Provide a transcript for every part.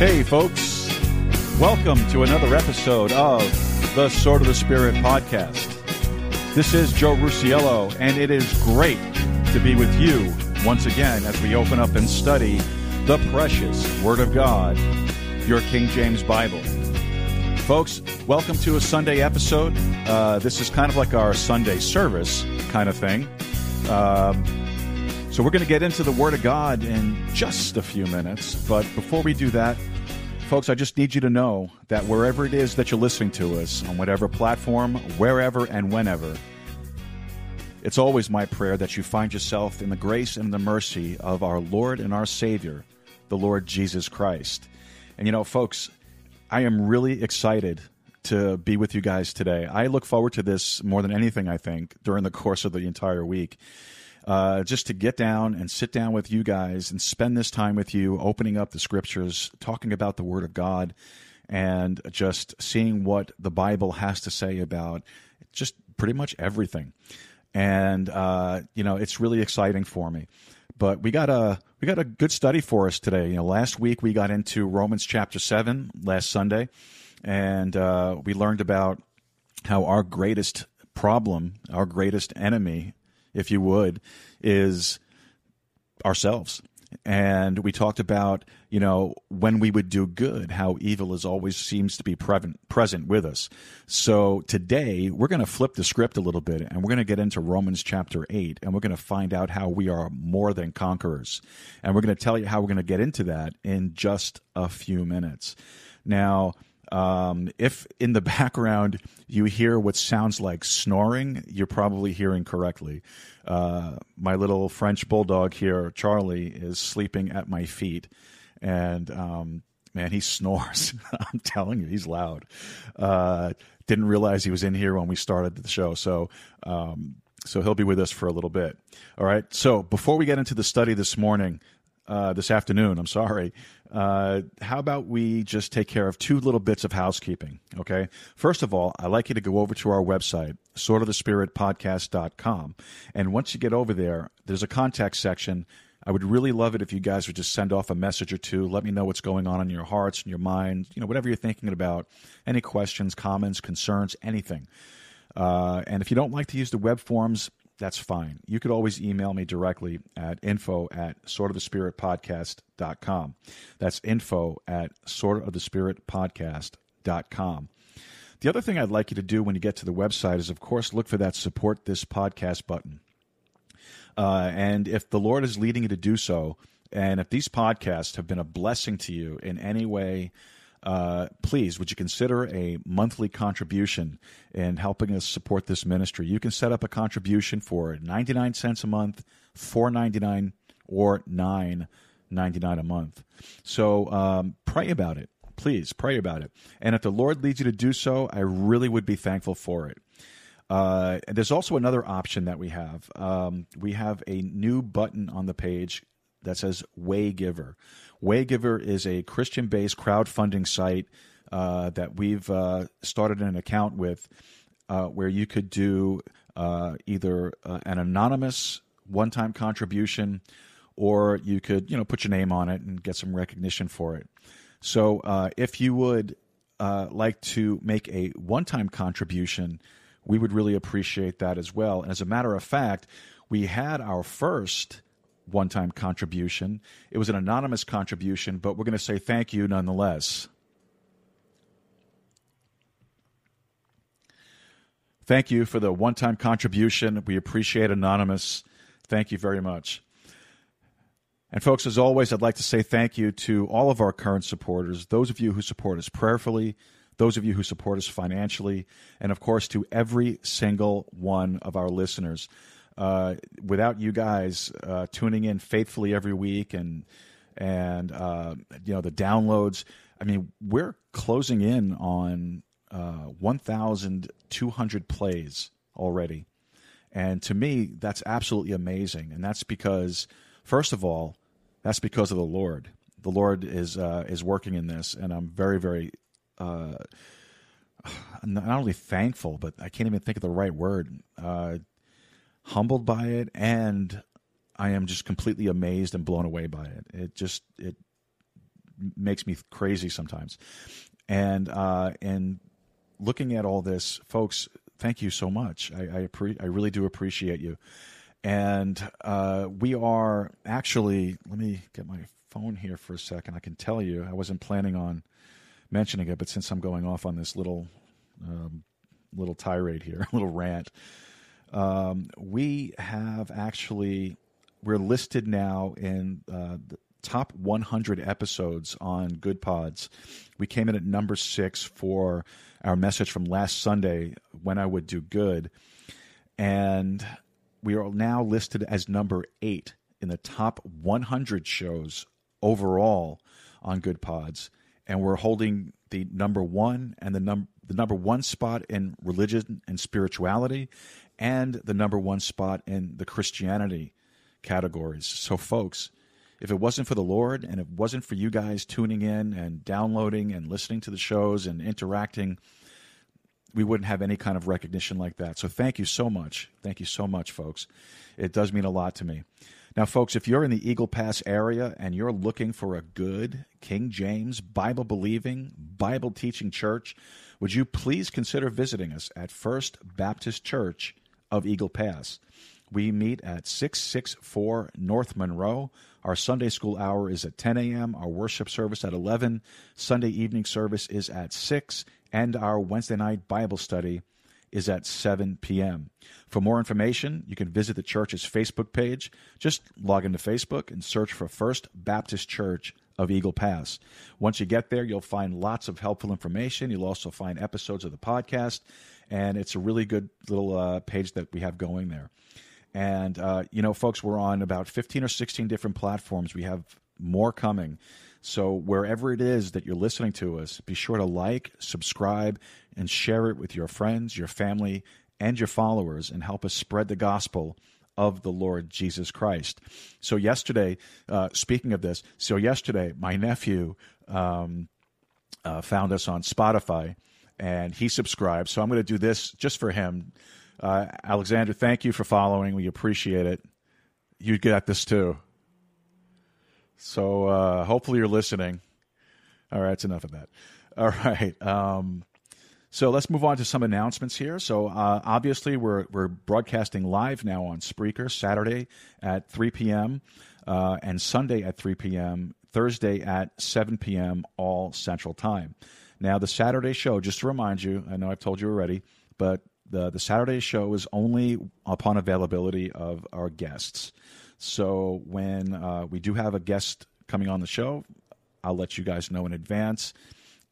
Hey, folks. Welcome to another episode of the Sword of the Spirit podcast. This is Joe Rusiello, and it is great to be with you once again as we open up and study the precious Word of God, your King James Bible. Folks, welcome to a Sunday episode. Uh, this is kind of like our Sunday service kind of thing. Um, so we're going to get into the Word of God in just a few minutes. But before we do that, folks, I just need you to know that wherever it is that you're listening to us, on whatever platform, wherever and whenever, it's always my prayer that you find yourself in the grace and the mercy of our Lord and our Savior, the Lord Jesus Christ. And you know, folks, I am really excited to be with you guys today. I look forward to this more than anything, I think, during the course of the entire week uh, just to get down and sit down with you guys and spend this time with you, opening up the scriptures, talking about the Word of God, and just seeing what the Bible has to say about just pretty much everything. And uh, you know, it's really exciting for me. But we got a we got a good study for us today. You know, last week we got into Romans chapter seven last Sunday, and uh, we learned about how our greatest problem, our greatest enemy, if you would, is ourselves. And we talked about, you know, when we would do good, how evil is always seems to be present present with us. So today we're going to flip the script a little bit and we're going to get into Romans chapter 8 and we're going to find out how we are more than conquerors. And we're going to tell you how we're going to get into that in just a few minutes. Now, um, if in the background you hear what sounds like snoring, you're probably hearing correctly. Uh, my little French bulldog here, Charlie, is sleeping at my feet, and um, man, he snores. I'm telling you, he's loud. Uh, didn't realize he was in here when we started the show, so. Um, so he'll be with us for a little bit. All right. So before we get into the study this morning, uh, this afternoon, I'm sorry, uh, how about we just take care of two little bits of housekeeping? Okay. First of all, I'd like you to go over to our website, swordofthespiritpodcast.com. And once you get over there, there's a contact section. I would really love it if you guys would just send off a message or two. Let me know what's going on in your hearts and your mind, you know, whatever you're thinking about. Any questions, comments, concerns, anything. Uh, and if you don't like to use the web forms, that's fine. You could always email me directly at info at swordofthespiritpodcast.com. That's info at swordofthespiritpodcast.com. The other thing I'd like you to do when you get to the website is, of course, look for that support this podcast button. Uh, and if the Lord is leading you to do so, and if these podcasts have been a blessing to you in any way, uh, please would you consider a monthly contribution in helping us support this ministry? You can set up a contribution for 99 cents a month 4.99 or 9.99 a month. So um, pray about it. Please pray about it. And if the lord leads you to do so i really would be thankful for it. Uh, there's also another option that we have. Um, we have a new button on the page that says Waygiver. Waygiver is a Christian based crowdfunding site uh, that we've uh, started an account with uh, where you could do uh, either uh, an anonymous one time contribution or you could you know put your name on it and get some recognition for it. So if you would like to make a one time contribution, we would really appreciate that as well. And as a matter of fact, we had our first one time contribution. It was an anonymous contribution, but we're going to say thank you nonetheless. Thank you for the one time contribution. We appreciate Anonymous. Thank you very much. And, folks, as always, I'd like to say thank you to all of our current supporters, those of you who support us prayerfully, those of you who support us financially, and, of course, to every single one of our listeners. Uh, without you guys uh, tuning in faithfully every week and and uh, you know the downloads. I mean, we're closing in on uh, 1,200 plays already, and to me, that's absolutely amazing. And that's because, first of all, that's because of the Lord. The Lord is uh, is working in this, and I'm very, very uh, not only thankful, but I can't even think of the right word. Uh, humbled by it, and I am just completely amazed and blown away by it. It just it makes me crazy sometimes. And uh, and looking at all this, folks, thank you so much. I I, I really do appreciate you. And uh, we are actually. Let me get my phone here for a second. I can tell you, I wasn't planning on mentioning it, but since I'm going off on this little um, little tirade here, a little rant, um, we have actually we're listed now in uh, the top 100 episodes on Goodpods. We came in at number six for our message from last Sunday, When I Would Do Good. And we are now listed as number eight in the top 100 shows overall on Goodpods. And we're holding the number one and the, num- the number one spot in religion and spirituality and the number one spot in the Christianity categories. So, folks, if it wasn't for the Lord and it wasn't for you guys tuning in and downloading and listening to the shows and interacting, we wouldn't have any kind of recognition like that. So, thank you so much. Thank you so much, folks. It does mean a lot to me. Now, folks, if you're in the Eagle Pass area and you're looking for a good King James Bible believing, Bible teaching church, would you please consider visiting us at First Baptist Church of Eagle Pass? We meet at 664 North Monroe. Our Sunday school hour is at 10 a.m., our worship service at 11, Sunday evening service is at 6, and our Wednesday night Bible study is at 7 p.m. For more information, you can visit the church's Facebook page. Just log into Facebook and search for First Baptist Church of Eagle Pass. Once you get there, you'll find lots of helpful information. You'll also find episodes of the podcast, and it's a really good little uh, page that we have going there. And, uh, you know, folks, we're on about 15 or 16 different platforms. We have more coming. So, wherever it is that you're listening to us, be sure to like, subscribe, and share it with your friends, your family, and your followers, and help us spread the gospel of the Lord Jesus Christ. So, yesterday, uh, speaking of this, so yesterday, my nephew um, uh, found us on Spotify and he subscribed. So, I'm going to do this just for him. Uh, Alexander, thank you for following. We appreciate it. You got this too. So uh, hopefully you're listening. All right, that's enough of that. All right. Um, so let's move on to some announcements here. So uh, obviously we're we're broadcasting live now on Spreaker Saturday at 3 p.m. Uh, and Sunday at 3 p.m. Thursday at 7 p.m. all Central Time. Now the Saturday show, just to remind you, I know I've told you already, but the the Saturday show is only upon availability of our guests. So when uh, we do have a guest coming on the show, I'll let you guys know in advance,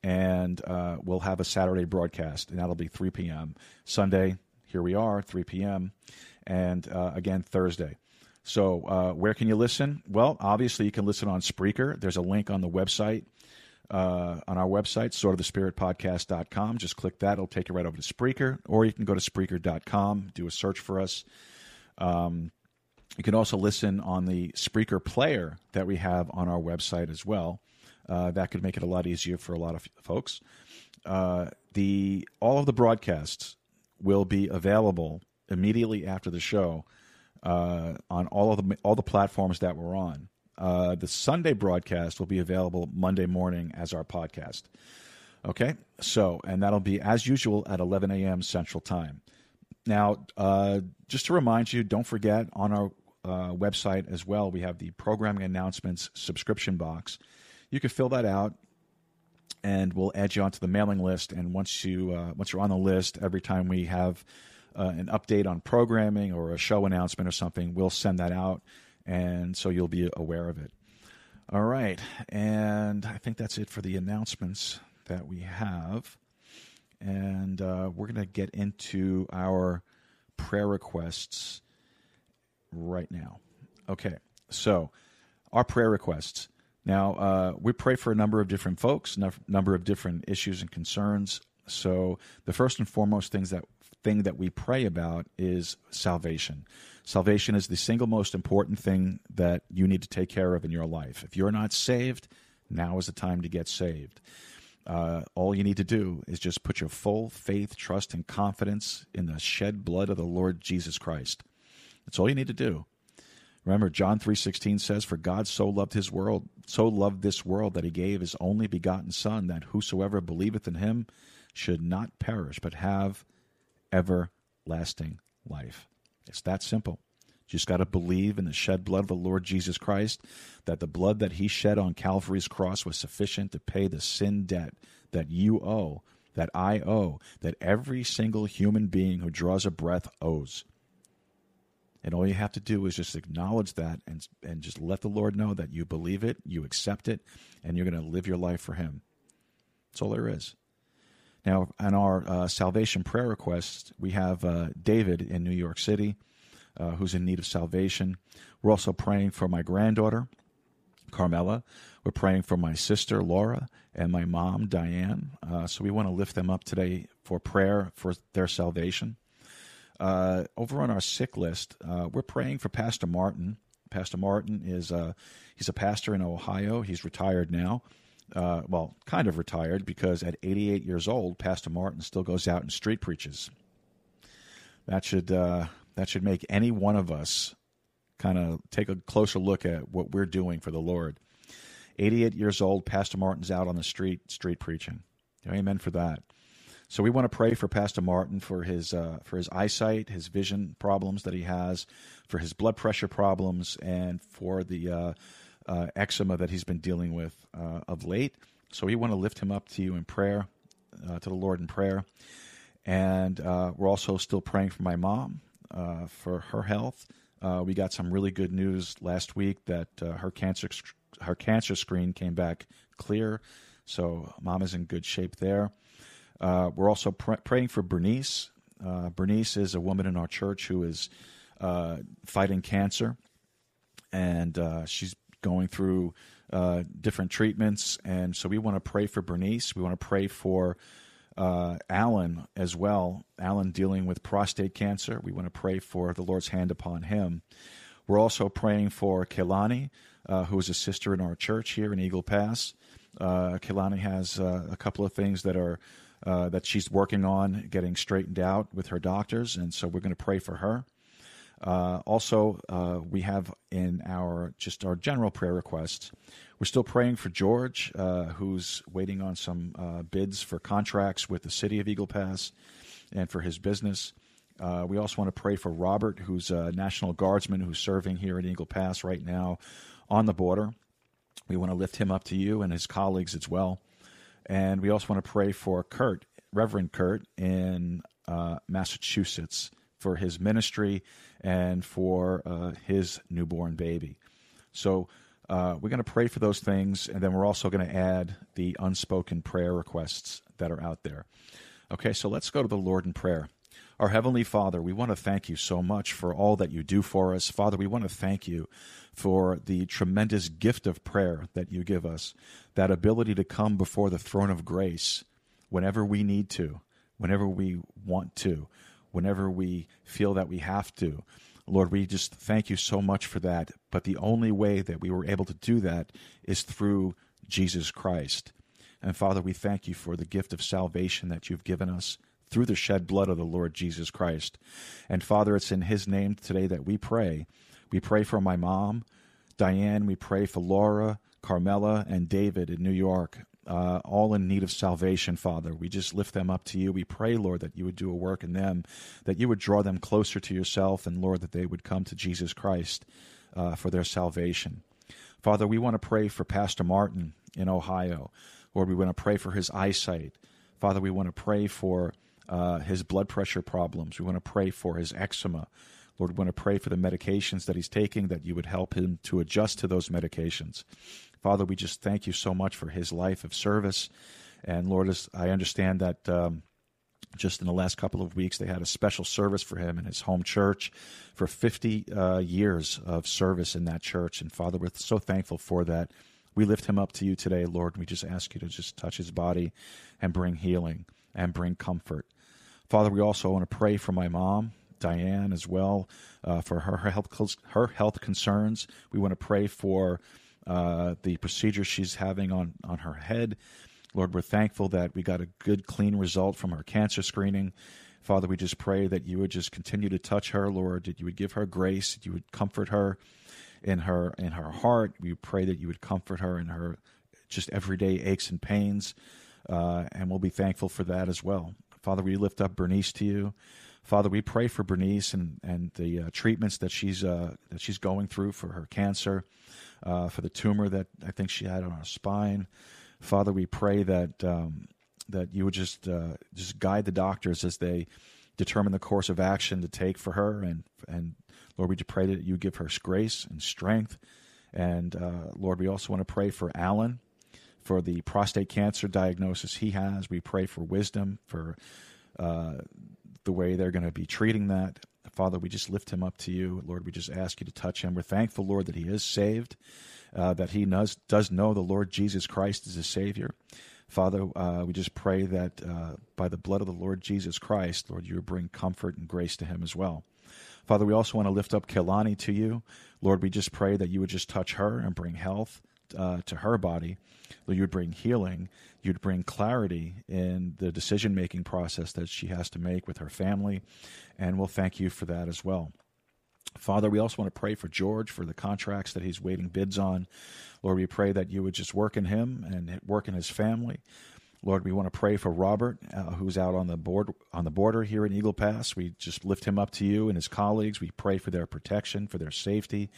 and uh, we'll have a Saturday broadcast, and that'll be 3 p.m. Sunday, here we are, 3 p.m., and uh, again Thursday. So uh, where can you listen? Well, obviously you can listen on Spreaker. There's a link on the website uh, on our website, swordofthespiritpodcast.com. Just click that. It'll take you right over to Spreaker, or you can go to Spreaker.com, do a search for us. Um, you can also listen on the Spreaker player that we have on our website as well. Uh, that could make it a lot easier for a lot of folks. Uh, the all of the broadcasts will be available immediately after the show uh, on all of the all the platforms that we're on. Uh, the Sunday broadcast will be available Monday morning as our podcast. Okay, so and that'll be as usual at 11 a.m. Central Time. Now, uh, just to remind you, don't forget on our uh, website as well, we have the programming announcements subscription box. You can fill that out, and we'll add you onto the mailing list. And once you uh, once you're on the list, every time we have uh, an update on programming or a show announcement or something, we'll send that out and so you'll be aware of it. All right, and I think that's it for the announcements that we have. And uh, we're going to get into our prayer requests. right now. Okay, so our prayer requests. Now, uh, we pray for a number of different folks, number of different issues and concerns. So, the first and foremost things that thing that we pray about is salvation. Salvation is the single most important thing that you need to take care of in your life. If you're not saved, now is the time to get saved. Uh, all you need to do is just put your full faith, trust, and confidence in the shed blood of the Lord Jesus Christ. That's all you need to do. Remember, John three sixteen says, "For God so loved his world, so loved this world that he gave his only begotten Son, that whosoever believeth in him should not perish, but have everlasting life." It's that simple. You just got to believe in the shed blood of the Lord Jesus Christ, that the blood that he shed on Calvary's cross was sufficient to pay the sin debt that you owe, that I owe, that every single human being who draws a breath owes. And all you have to do is just acknowledge that and, and just let the Lord know that you believe it, you accept it, and you're going to live your life for Him. That's all there is. Now, on our uh, salvation prayer request, we have uh, David in New York City uh, who's in need of salvation. We're also praying for my granddaughter, Carmela. We're praying for my sister, Laura, and my mom, Diane. Uh, so we want to lift them up today for prayer for their salvation. Uh, over on our sick list, uh, we're praying for Pastor Martin. Pastor Martin is he's a pastor in Ohio. He's retired now. Uh, well, kind of retired because at 88 years old, Pastor Martin still goes out and street preaches. That should uh, that should make any one of us kind of take a closer look at what we're doing for the Lord. 88 years old, Pastor Martin's out on the street street preaching. Amen for that. So we want to pray for Pastor Martin for his uh, for his eyesight, his vision problems that he has, for his blood pressure problems, and for the uh, uh, eczema that he's been dealing with uh, of late. So we want to lift him up to you in prayer, uh, to the Lord in prayer, and uh, we're also still praying for my mom for her health. we got some really good news last week that her cancer her cancer screen came back clear, so mom is in good shape there. Uh, we're also pr- praying for Bernice. Uh, Bernice is a woman in our church who is uh, fighting cancer, and uh, she's going through uh, different treatments. And so we want to pray for Bernice. We want to pray for uh, Alan as well. Alan dealing with prostate cancer. We want to pray for the Lord's hand upon him. We're also praying for Kelani, who is a sister in our church here in Eagle Pass. Uh, Kelani has a couple of things that are uh, that she's working on getting straightened out with her doctors, and so we're going to pray for her. Uh, also, uh, we have in our just our general prayer requests. We're still praying for George, uh, who's waiting on some uh, bids for contracts with the city of Eagle Pass, and for his business. Uh, we also want to pray for Robert, who's a National Guardsman who's serving here at Eagle Pass right now on the border. We want to lift him up to you and his colleagues as well. And we also want to pray for Kurt, Reverend Kurt, in uh, Massachusetts for his ministry and for uh, his newborn baby. So uh, we're going to pray for those things, and then we're also going to add the unspoken prayer requests that are out there. Okay, so let's go to the Lord in prayer. Our Heavenly Father, we want to thank you so much for all that you do for us. Father, we want to thank you for the tremendous gift of prayer that you give us, that ability to come before the throne of grace whenever we need to, whenever we want to, whenever we feel that we have to. Lord, we just thank you so much for that. But the only way that we were able to do that is through Jesus Christ. And Father, we thank you for the gift of salvation that you've given us through the shed blood of the Lord Jesus Christ. And Father, it's in his name today that we pray. We pray for my mom, Diane. We pray for Laura, Carmela, and David in New York, uh, all in need of salvation, Father. We just lift them up to you. We pray, Lord, that you would do a work in them, that you would draw them closer to yourself, and Lord, that they would come to Jesus Christ uh, for their salvation. Father, we want to pray for Pastor Martin in Ohio. Lord, we want to pray for his eyesight. Father, we want to pray for uh, his blood pressure problems. We want to pray for his eczema. Lord, we want to pray for the medications that he's taking, that you would help him to adjust to those medications. Father, we just thank you so much for his life of service. And Lord, I understand that um, just in the last couple of weeks, they had a special service for him in his home church for 50 uh, years of service in that church. And Father, we're so thankful for that. We lift him up to you today, Lord. We just ask you to just touch his body and bring healing and bring comfort. Father, we also want to pray for my mom, Diane, as well, uh, for her health her health concerns. We want to pray for uh, the procedure she's having on on her head. Lord, we're thankful that we got a good, clean result from our cancer screening. Father, we just pray that you would just continue to touch her, Lord, that you would give her grace, that you would comfort her in her in her heart. We pray that you would comfort her in her just everyday aches and pains, uh, and we'll be thankful for that as well. Father, we lift up Bernice to you. Father, we pray for Bernice and and the uh, treatments that she's uh, that she's going through for her cancer, uh, for the tumor that I think she had on her spine. Father, we pray that um, that you would just uh, just guide the doctors as they determine the course of action to take for her, and and Lord, we just pray that you give her grace and strength, and uh, Lord, we also want to pray for Alan for the prostate cancer diagnosis he has. We pray for wisdom for uh, the way they're going to be treating that. Father, we just lift him up to you. Lord, we just ask you to touch him. We're thankful, Lord, that he is saved uh, that he knows, does know the Lord Jesus Christ is his Savior. Father, uh, we just pray that uh, by the blood of the Lord Jesus Christ, Lord, you bring comfort and grace to him as well. Father, we also want to lift up Kelani to you. Lord, we just pray that you would just touch her and bring health uh, to her body. You would bring healing. You'd bring clarity in the decision making process that she has to make with her family. And we'll thank you for that as well. Father, we also want to pray for George for the contracts that he's waiting bids on. Lord, we pray that you would just work in him and work in his family. Lord, we want to pray for Robert, uh, who's out on the board on the border here in Eagle Pass. We just lift him up to you and his colleagues. We pray for their protection, for their safety.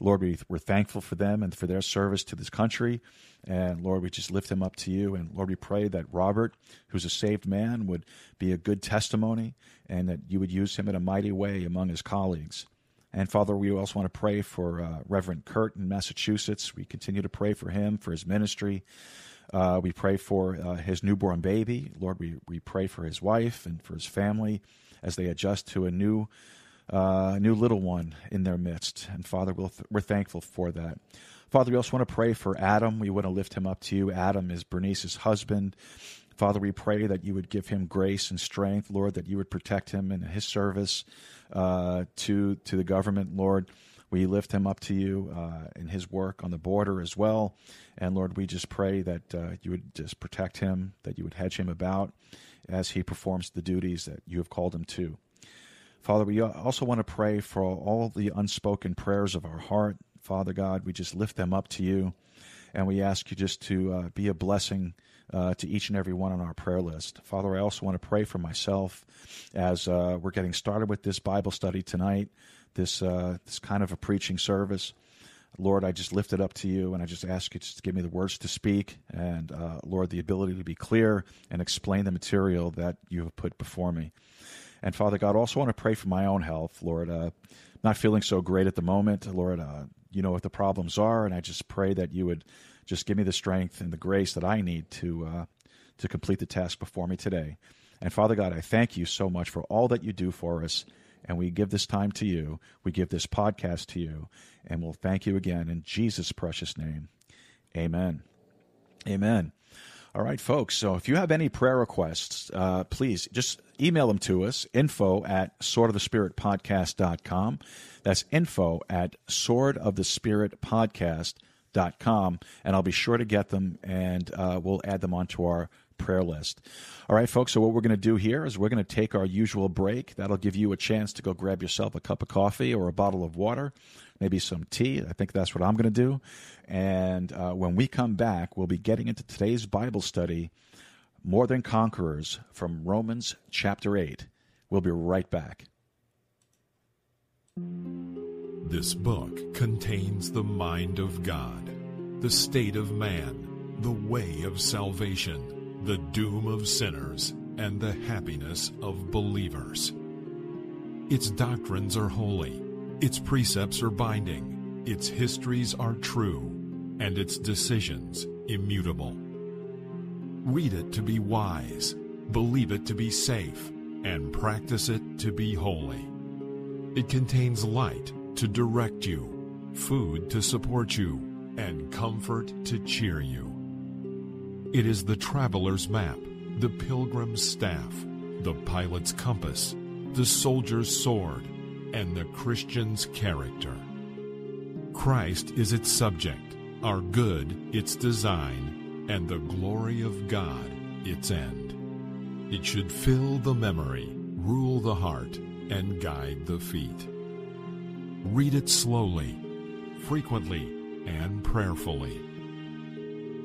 Lord, we, we're thankful for them and for their service to this country. And Lord, we just lift him up to you. And Lord, we pray that Robert, who's a saved man, would be a good testimony and that you would use him in a mighty way among his colleagues. And Father, we also want to pray for uh, Reverend Kurt in Massachusetts. We continue to pray for him, for his ministry. Uh, we pray for uh, his newborn baby. Lord, we, we pray for his wife and for his family as they adjust to a new uh, new little one in their midst. And Father, we we th- we're thankful for that. Father, we also want to pray for Adam. We want to lift him up to you. Adam is Bernice's husband. Father, we pray that you would give him grace and strength, Lord, that you would protect him in his service uh, to to the government, Lord. We lift him up to you uh, in his work on the border as well. And Lord, we just pray that uh, you would just protect him, that you would hedge him about as he performs the duties that you have called him to. Father, we also want to pray for all the unspoken prayers of our heart. Father God, we just lift them up to you. And we ask you just to uh, be a blessing uh, to each and every one on our prayer list. Father, I also want to pray for myself as uh, we're getting started with this Bible study tonight, this, uh, this kind of a preaching service. Lord, I just lift it up to you and I just ask you to give me the words to speak and, uh, Lord, the ability to be clear and explain the material that you have put before me. And Father God, also want to pray for my own health, Lord. Uh, not feeling so great at the moment, Lord. Uh, you know what the problems are, and I just pray that you would just give me the strength and the grace that I need to uh, to complete the task before me today. And Father God, I thank you so much for all that you do for us. And we give this time to you. We give this podcast to you. And we'll thank you again in Jesus' precious name. Amen. Amen. All right, folks. So if you have any prayer requests, uh, please just email them to us info at swordofthespiritpodcast.com. That's info at swordofthespiritpodcast.com. And I'll be sure to get them and uh, we'll add them onto our prayer list. All right, folks. So, what we're going to do here is we're going to take our usual break. That'll give you a chance to go grab yourself a cup of coffee or a bottle of water, maybe some tea. I think that's what I'm going to do. And uh, when we come back, we'll be getting into today's Bible study more Than Conquerors from Romans chapter 8. We'll be right back. This book contains the mind of God, the state of man, the way of salvation, the doom of sinners, and the happiness of believers. Its doctrines are holy, its precepts are binding, its histories are true, and its decisions immutable. Read it to be wise. believe it to be safe, and practice it to be holy. It contains light to direct you, food to support you, and comfort to cheer you. It is the traveler's map, the pilgrim's staff, the pilot's compass, the soldier's sword, and the Christian's character. Christ is its subject, our good its design, and the glory of God its end. It should fill the memory, rule the heart, and guide the feet. Read it slowly, frequently, and prayerfully.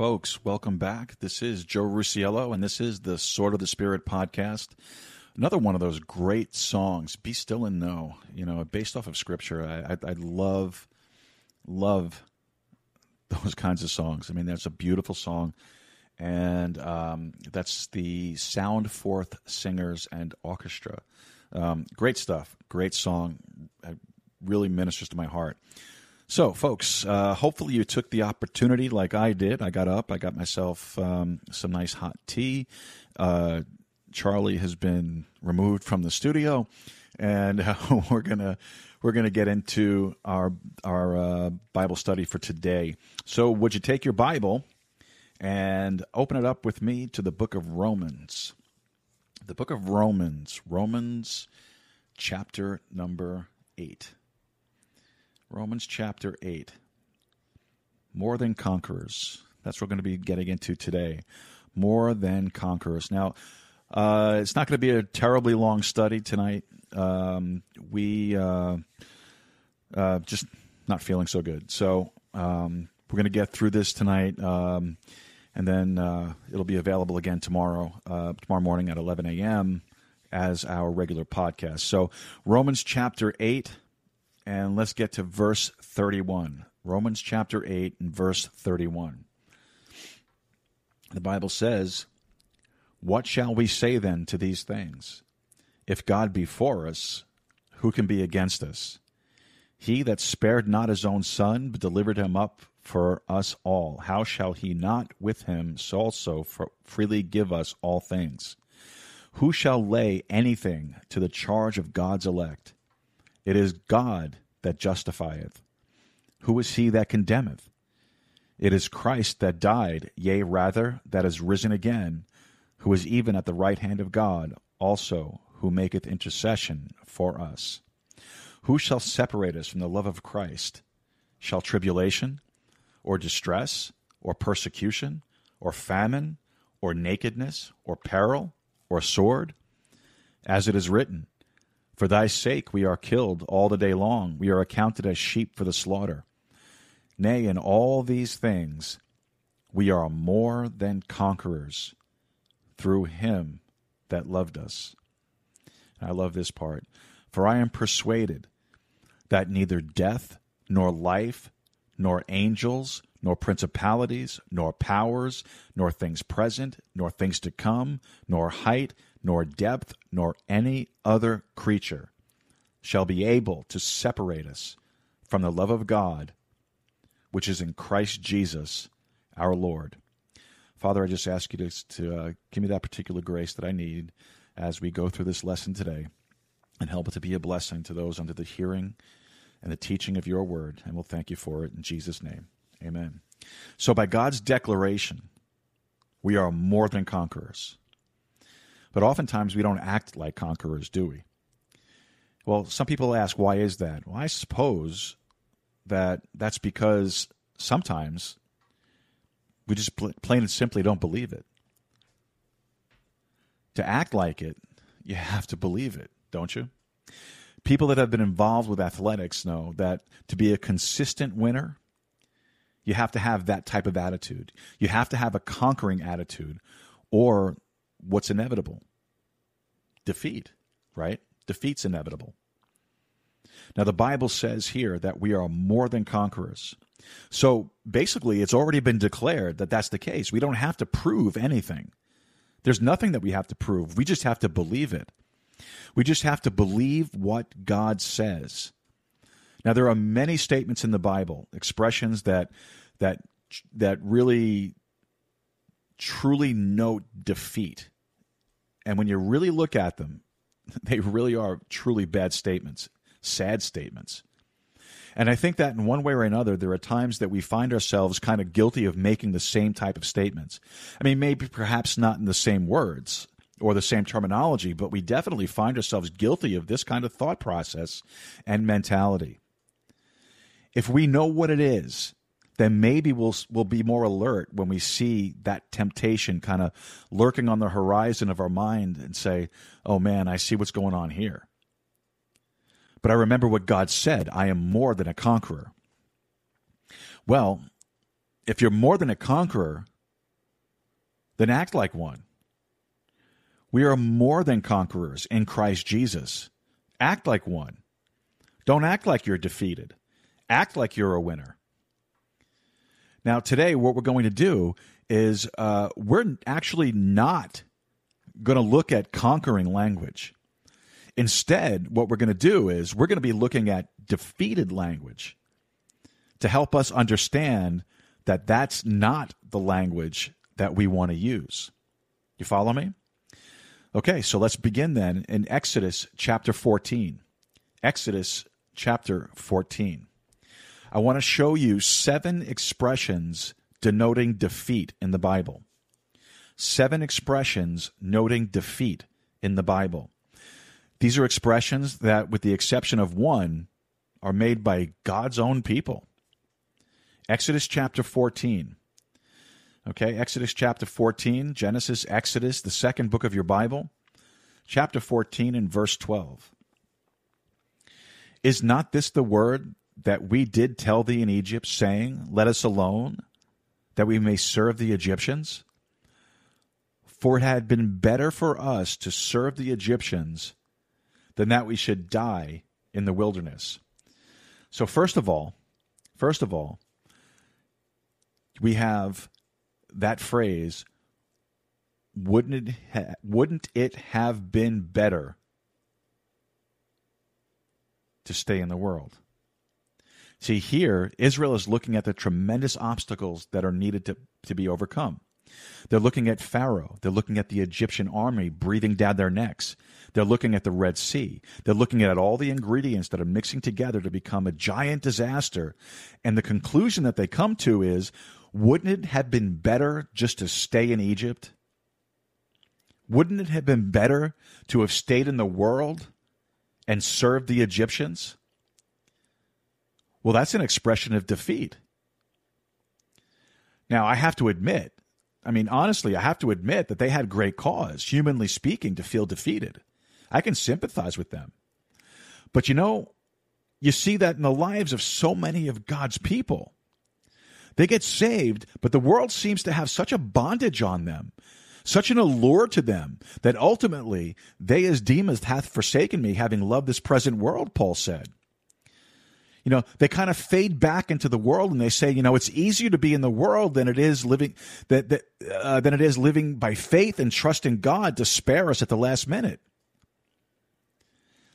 Folks. Welcome back. This is Joe Rusiello, and this is the Sword of the Spirit podcast. Another one of those great songs, "Be Still and Know." You know, based off of Scripture. I, I, I love, love those kinds of songs. I mean, that's a beautiful song, and um, that's the SoundForth Singers and Orchestra. Um, great stuff. Great song. It really ministers to my heart. So, folks, uh, hopefully you took the opportunity like I did. I got up, I got myself um, some nice hot tea. Uh, Charlie has been removed from the studio, and uh, we're gonna we're gonna get into our our uh, Bible study for today. So, would you take your Bible and open it up with me to the book of Romans? The book of Romans, Romans, chapter number eight. Romans chapter 8. More than conquerors. That's what we're going to be getting into today. More than conquerors. Now, uh, it's not going to be a terribly long study tonight. Um, we uh, uh, just not feeling so good. So um, we're going to get through this tonight, um, and then uh, it'll be available again tomorrow, uh, tomorrow morning at 11 a.m. as our regular podcast. So Romans chapter 8 and let's get to verse 31. Romans chapter 8 and verse 31. The Bible says, What shall we say then to these things? If God be for us, who can be against us? He that spared not his own son, but delivered him up for us all, how shall he not with him also freely give us all things? Who shall lay anything to the charge of God's elect? It is God that justifieth. Who is he that condemneth? It is Christ that died, yea, rather, that is risen again, who is even at the right hand of God, also who maketh intercession for us. Who shall separate us from the love of Christ? Shall tribulation, or distress, or persecution, or famine, or nakedness, or peril, or sword? As it is written, for thy sake we are killed all the day long. We are accounted as sheep for the slaughter. Nay, in all these things we are more than conquerors through him that loved us. I love this part. For I am persuaded that neither death, nor life, nor angels, nor principalities, nor powers, nor things present, nor things to come, nor height, nor depth, nor any other creature shall be able to separate us from the love of God which is in Christ Jesus our Lord. Father, I just ask you to, to uh, give me that particular grace that I need as we go through this lesson today and help it to be a blessing to those under the hearing and the teaching of your word. And we'll thank you for it in Jesus' name. Amen. So, by God's declaration, we are more than conquerors. But oftentimes we don't act like conquerors, do we? Well, some people ask, why is that? Well, I suppose that that's because sometimes we just plain and simply don't believe it. To act like it, you have to believe it, don't you? People that have been involved with athletics know that to be a consistent winner, you have to have that type of attitude. You have to have a conquering attitude, or what's inevitable? Defeat, right? Defeat's inevitable. Now, the Bible says here that we are more than conquerors. So basically, it's already been declared that that's the case. We don't have to prove anything. There's nothing that we have to prove. We just have to believe it. We just have to believe what God says. Now, there are many statements in the Bible, expressions that that that really truly note defeat. And when you really look at them, they really are truly bad statements, sad statements. And I think that in one way or another, there are times that we find ourselves kind of guilty of making the same type of statements. I mean, maybe perhaps not in the same words or the same terminology, but we definitely find ourselves guilty of this kind of thought process and mentality. If we know what it is, then maybe we'll we'll be more alert when we see that temptation kind of lurking on the horizon of our mind and say, "Oh man, I see what's going on here." But I remember what God said, "I am more than a conqueror." Well, if you're more than a conqueror, then act like one. We are more than conquerors in Christ Jesus. Act like one. Don't act like you're defeated. Act like you're a winner. Now, today, what we're going to do is uh, we're actually not going to look at conquering language. Instead, what we're going to do is we're going to be looking at defeated language to help us understand that that's not the language that we want to use. You follow me? Okay, so let's begin then in Exodus chapter 14. Exodus chapter 14. I want to show you seven expressions denoting defeat in the Bible. Seven expressions noting defeat in the Bible. These are expressions that, with the exception of one, are made by God's own people. Exodus chapter 14. Okay, Exodus chapter 14, Genesis, Exodus, the second book of your Bible, chapter 14 and verse 12. Is not this the word that we did tell thee in Egypt, saying, Let us alone, that we may serve the Egyptians? For it had been better for us to serve the Egyptians than that we should die in the wilderness. So, first of all, first of all, we have that phrase wouldn't it ha- wouldn't it have been better to stay in the world? See here israel is looking at the tremendous obstacles that are needed to, to be overcome. They're looking at pharaoh. They're looking at the egyptian army breathing down their necks. They're looking at the red sea. They're looking at all the ingredients that are mixing together to become a giant disaster. And the conclusion that they come to is wouldn't it have been better just to stay in Egypt? Wouldn't it have been better to have stayed in the world and served the Egyptians? Well, that's an expression of defeat. Now, I have to admit, I mean, honestly, I have to admit that they had great cause, humanly speaking, to feel defeated. I can sympathize with them. But you know, you see that in the lives of so many of God's people. They get saved, but the world seems to have such a bondage on them, such an allure to them, that ultimately they as Demas hath forsaken me, having loved this present world, Paul said. You know, they kind of fade back into the world and they say, you know, it's easier to be in the world than it is living that, that uh, than it is living by faith and trusting God to spare us at the last minute.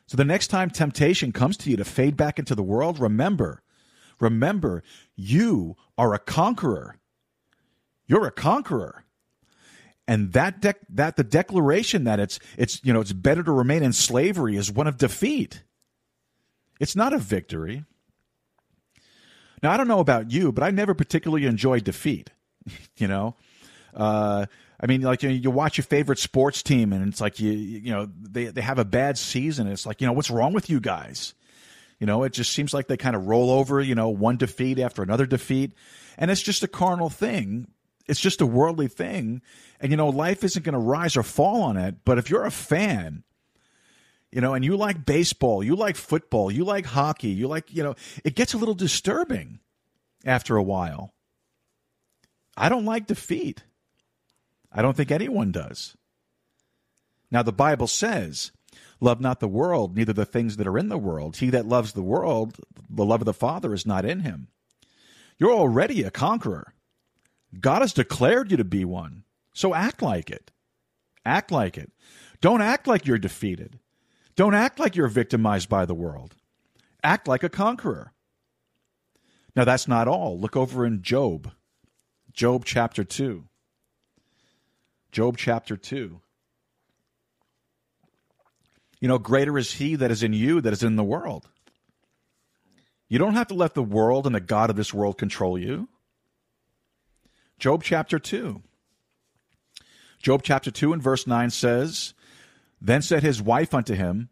So the next time temptation comes to you to fade back into the world, remember Remember, you are a conqueror. You're a conqueror. And that that the declaration that it's it's you know it's better to remain in slavery is one of defeat. It's not a victory. Now I don't know about you, but I never particularly enjoyed defeat. you know, uh, I mean, like you, you watch your favorite sports team, and it's like you you know they they have a bad season. It's like you know what's wrong with you guys? You know, it just seems like they kind of roll over, you know, one defeat after another defeat. And it's just a carnal thing. It's just a worldly thing. And, you know, life isn't going to rise or fall on it. But if you're a fan, you know, and you like baseball, you like football, you like hockey, you like, you know, it gets a little disturbing after a while. I don't like defeat. I don't think anyone does. Now, the Bible says Love not the world, neither the things that are in the world. He that loves the world, the love of the Father is not in him. You're already a conqueror. God has declared you to be one. So act like it. Act like it. Don't act like you're defeated. Don't act like you're victimized by the world. Act like a conqueror. Now, that's not all. Look over in Job, Job chapter 2. Job chapter 2. You know, greater is he that is in you that is in the world. You don't have to let the world and the God of this world control you. Job chapter 2. Job chapter 2 and verse 9 says, Then said his wife unto him,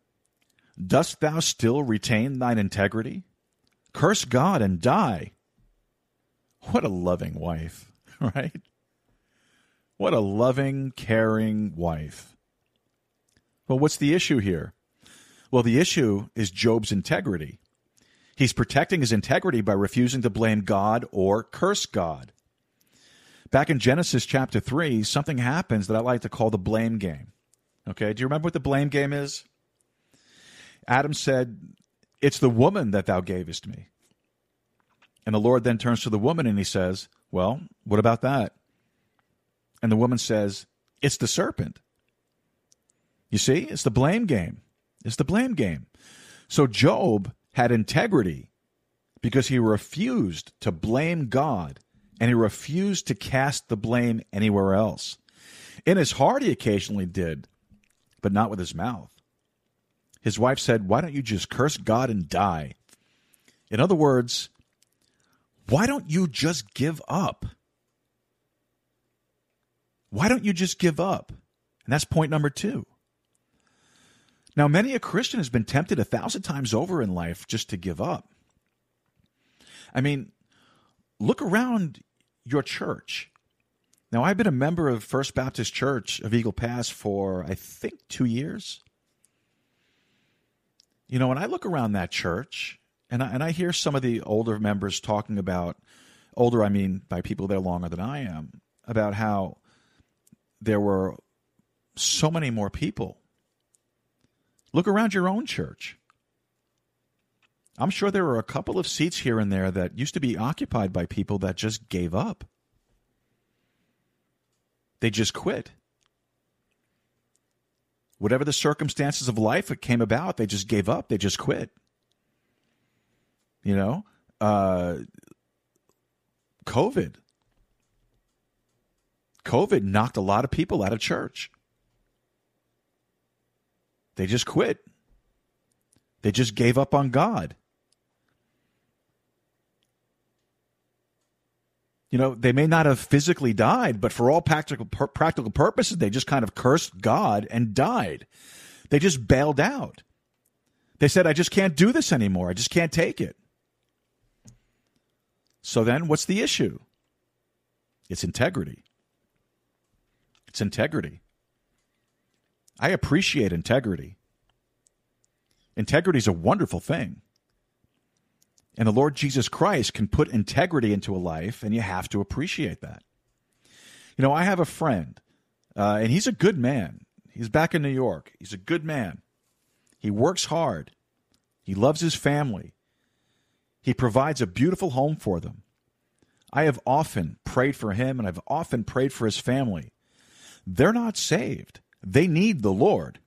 Dost thou still retain thine integrity? Curse God and die. What a loving wife, right? What a loving, caring wife. Well, what's the issue here? Well, the issue is Job's integrity. He's protecting his integrity by refusing to blame God or curse God. Back in Genesis chapter 3, something happens that I like to call the blame game. Okay, do you remember what the blame game is? Adam said, It's the woman that thou gavest me. And the Lord then turns to the woman and he says, Well, what about that? And the woman says, It's the serpent. You see, it's the blame game. It's the blame game. So Job had integrity because he refused to blame God and he refused to cast the blame anywhere else. In his heart, he occasionally did, but not with his mouth. His wife said, Why don't you just curse God and die? In other words, why don't you just give up? Why don't you just give up? And that's point number two. Now, many a Christian has been tempted a thousand times over in life just to give up. I mean, look around your church. Now, I've been a member of First Baptist Church of Eagle Pass for, I think, two years. You know, when I look around that church and I, and I hear some of the older members talking about, older, I mean by people that are longer than I am, about how there were so many more people Look around your own church. I'm sure there are a couple of seats here and there that used to be occupied by people that just gave up. They just quit. Whatever the circumstances of life that came about, they just gave up. They just quit. You know, uh, COVID. COVID knocked a lot of people out of church. They just quit. They just gave up on God. You know, they may not have physically died, but for all practical practical purposes, they just kind of cursed God and died. They just bailed out. They said, "I just can't do this anymore. I just can't take it." So then, what's the issue? It's integrity. It's integrity. I appreciate integrity. Integrity is a wonderful thing. And the Lord Jesus Christ can put integrity into a life, and you have to appreciate that. You know, I have a friend, uh, and he's a good man. He's back in New York. He's a good man. He works hard. He loves his family. He provides a beautiful home for them. I have often prayed for him, and I've often prayed for his family. They're not saved. They need the Lord.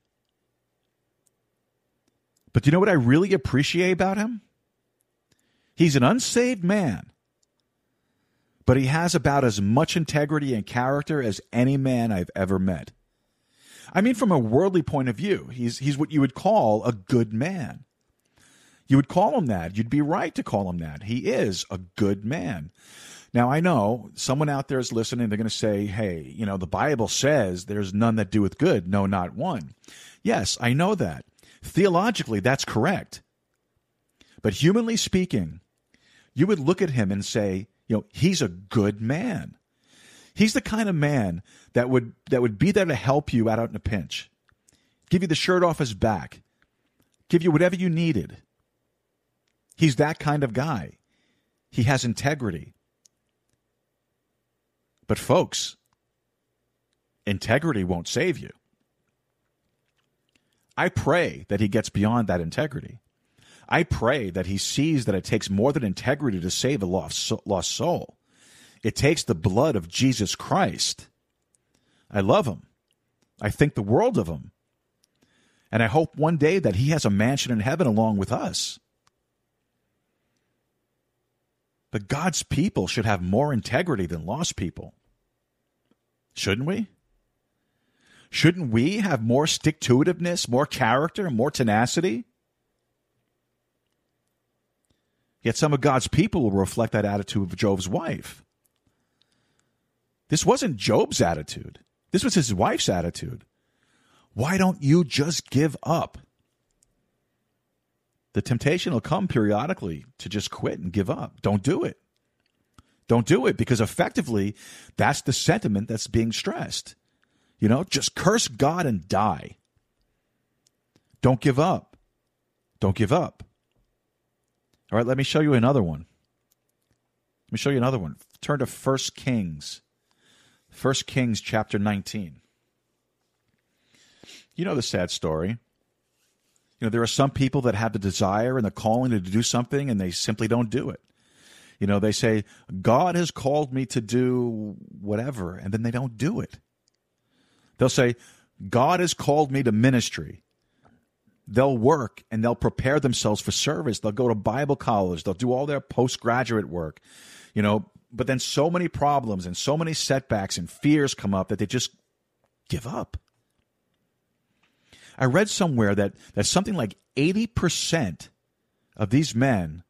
But do you know what I really appreciate about him? He's an unsaved man, but he has about as much integrity and character as any man I've ever met. I mean, from a worldly point of view, he's, he's what you would call a good man. You would call him that. You'd be right to call him that. He is a good man. Now, I know someone out there is listening. They're going to say, hey, you know, the Bible says there's none that doeth good, no, not one. Yes, I know that. Theologically, that's correct. But humanly speaking, you would look at him and say, you know, he's a good man. He's the kind of man that would that would be there to help you out, out in a pinch, give you the shirt off his back, give you whatever you needed. He's that kind of guy. He has integrity. But, folks, integrity won't save you. I pray that he gets beyond that integrity. I pray that he sees that it takes more than integrity to save a lost, lost soul. It takes the blood of Jesus Christ. I love him. I think the world of him. And I hope one day that he has a mansion in heaven along with us. God's people should have more integrity than lost people. Shouldn't we? Shouldn't we have more stick to itiveness, more character, more tenacity? Yet some of God's people will reflect that attitude of Job's wife. This wasn't Job's attitude, this was his wife's attitude. Why don't you just give up? The temptation will come periodically to just quit and give up. Don't do it. Don't do it because effectively that's the sentiment that's being stressed. You know, just curse God and die. Don't give up. Don't give up. All right, let me show you another one. Let me show you another one. Turn to 1 Kings. 1 Kings chapter 19. You know the sad story. You know, there are some people that have the desire and the calling to do something and they simply don't do it. You know, they say, God has called me to do whatever, and then they don't do it. They'll say, God has called me to ministry. They'll work and they'll prepare themselves for service. They'll go to Bible college. They'll do all their postgraduate work, you know, but then so many problems and so many setbacks and fears come up that they just give up. I read somewhere that, that something like 80% of these men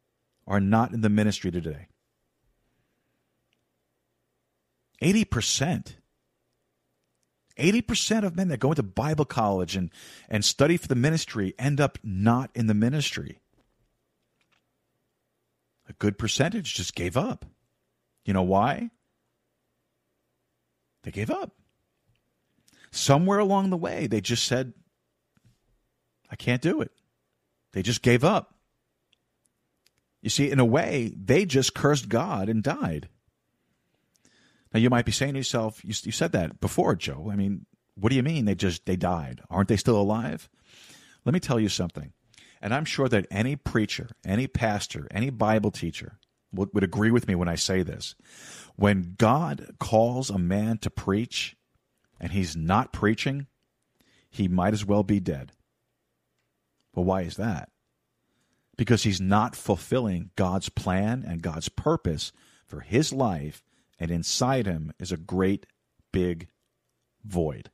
are not in the ministry today. 80%. 80% of men that go into Bible college and, and study for the ministry end up not in the ministry. A good percentage just gave up. You know why? They gave up. Somewhere along the way, they just said, I can't do it. They just gave up. You see, in a way, they just cursed God and died. Now you might be saying to yourself, you, you said that before, Joe. I mean, what do you mean they just they died? Aren't they still alive? Let me tell you something. And I'm sure that any preacher, any pastor, any Bible teacher would, would agree with me when I say this. When God calls a man to preach and he's not preaching, he might as well be dead. Well, why is that? Because he's not fulfilling God's plan and God's purpose for his life and inside him is a great big void.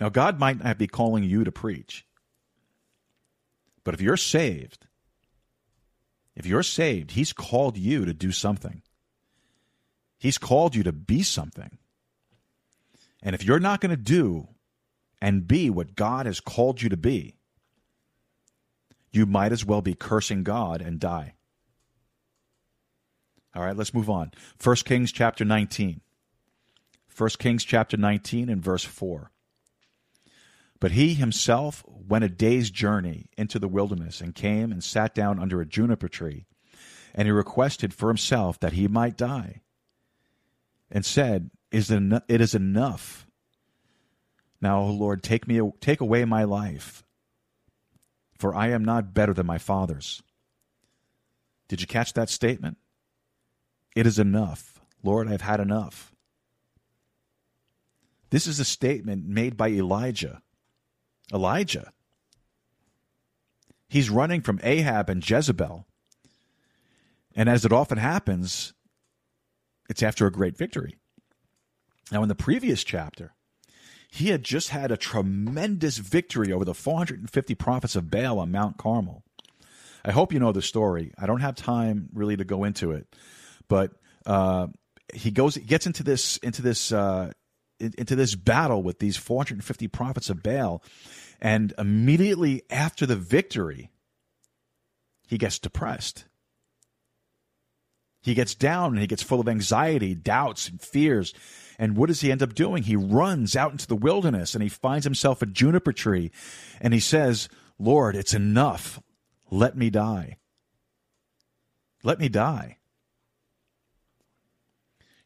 Now, God might not be calling you to preach, but if you're saved, if you're saved, He's called you to do something. He's called you to be something. And if you're not going to do and be what God has called you to be, you might as well be cursing God and die. All right, let's move on. 1 Kings chapter 19. 1 Kings chapter 19 and verse 4. But he himself went a day's journey into the wilderness and came and sat down under a juniper tree. And he requested for himself that he might die and said, Is it is enough. Now, O Lord, take me take away my life, for I am not better than my fathers. Did you catch that statement? It is enough. Lord, I've had enough. This is a statement made by Elijah. Elijah. He's running from Ahab and Jezebel. And as it often happens, it's after a great victory. Now, in the previous chapter, he had just had a tremendous victory over the 450 prophets of Baal on Mount Carmel. I hope you know the story. I don't have time really to go into it. But uh, he goes, he gets into this into this uh, into this battle with these 450 prophets of Baal, and immediately after the victory, he gets depressed. He gets down and he gets full of anxiety, doubts, and fears. And what does he end up doing? He runs out into the wilderness and he finds himself a juniper tree and he says, Lord, it's enough. Let me die. Let me die.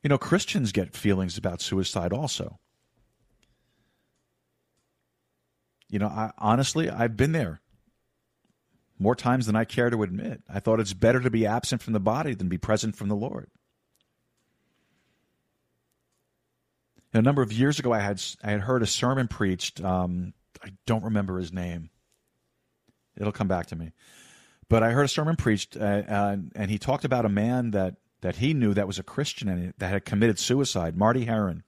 You know, Christians get feelings about suicide also. You know, I, honestly, I've been there more times than I care to admit. I thought it's better to be absent from the body than be present from the Lord. A number of years ago, I had I had heard a sermon preached. Um, I don't remember his name. It'll come back to me. But I heard a sermon preached, uh, uh, and he talked about a man that that he knew that was a Christian and that had committed suicide. Marty Heron,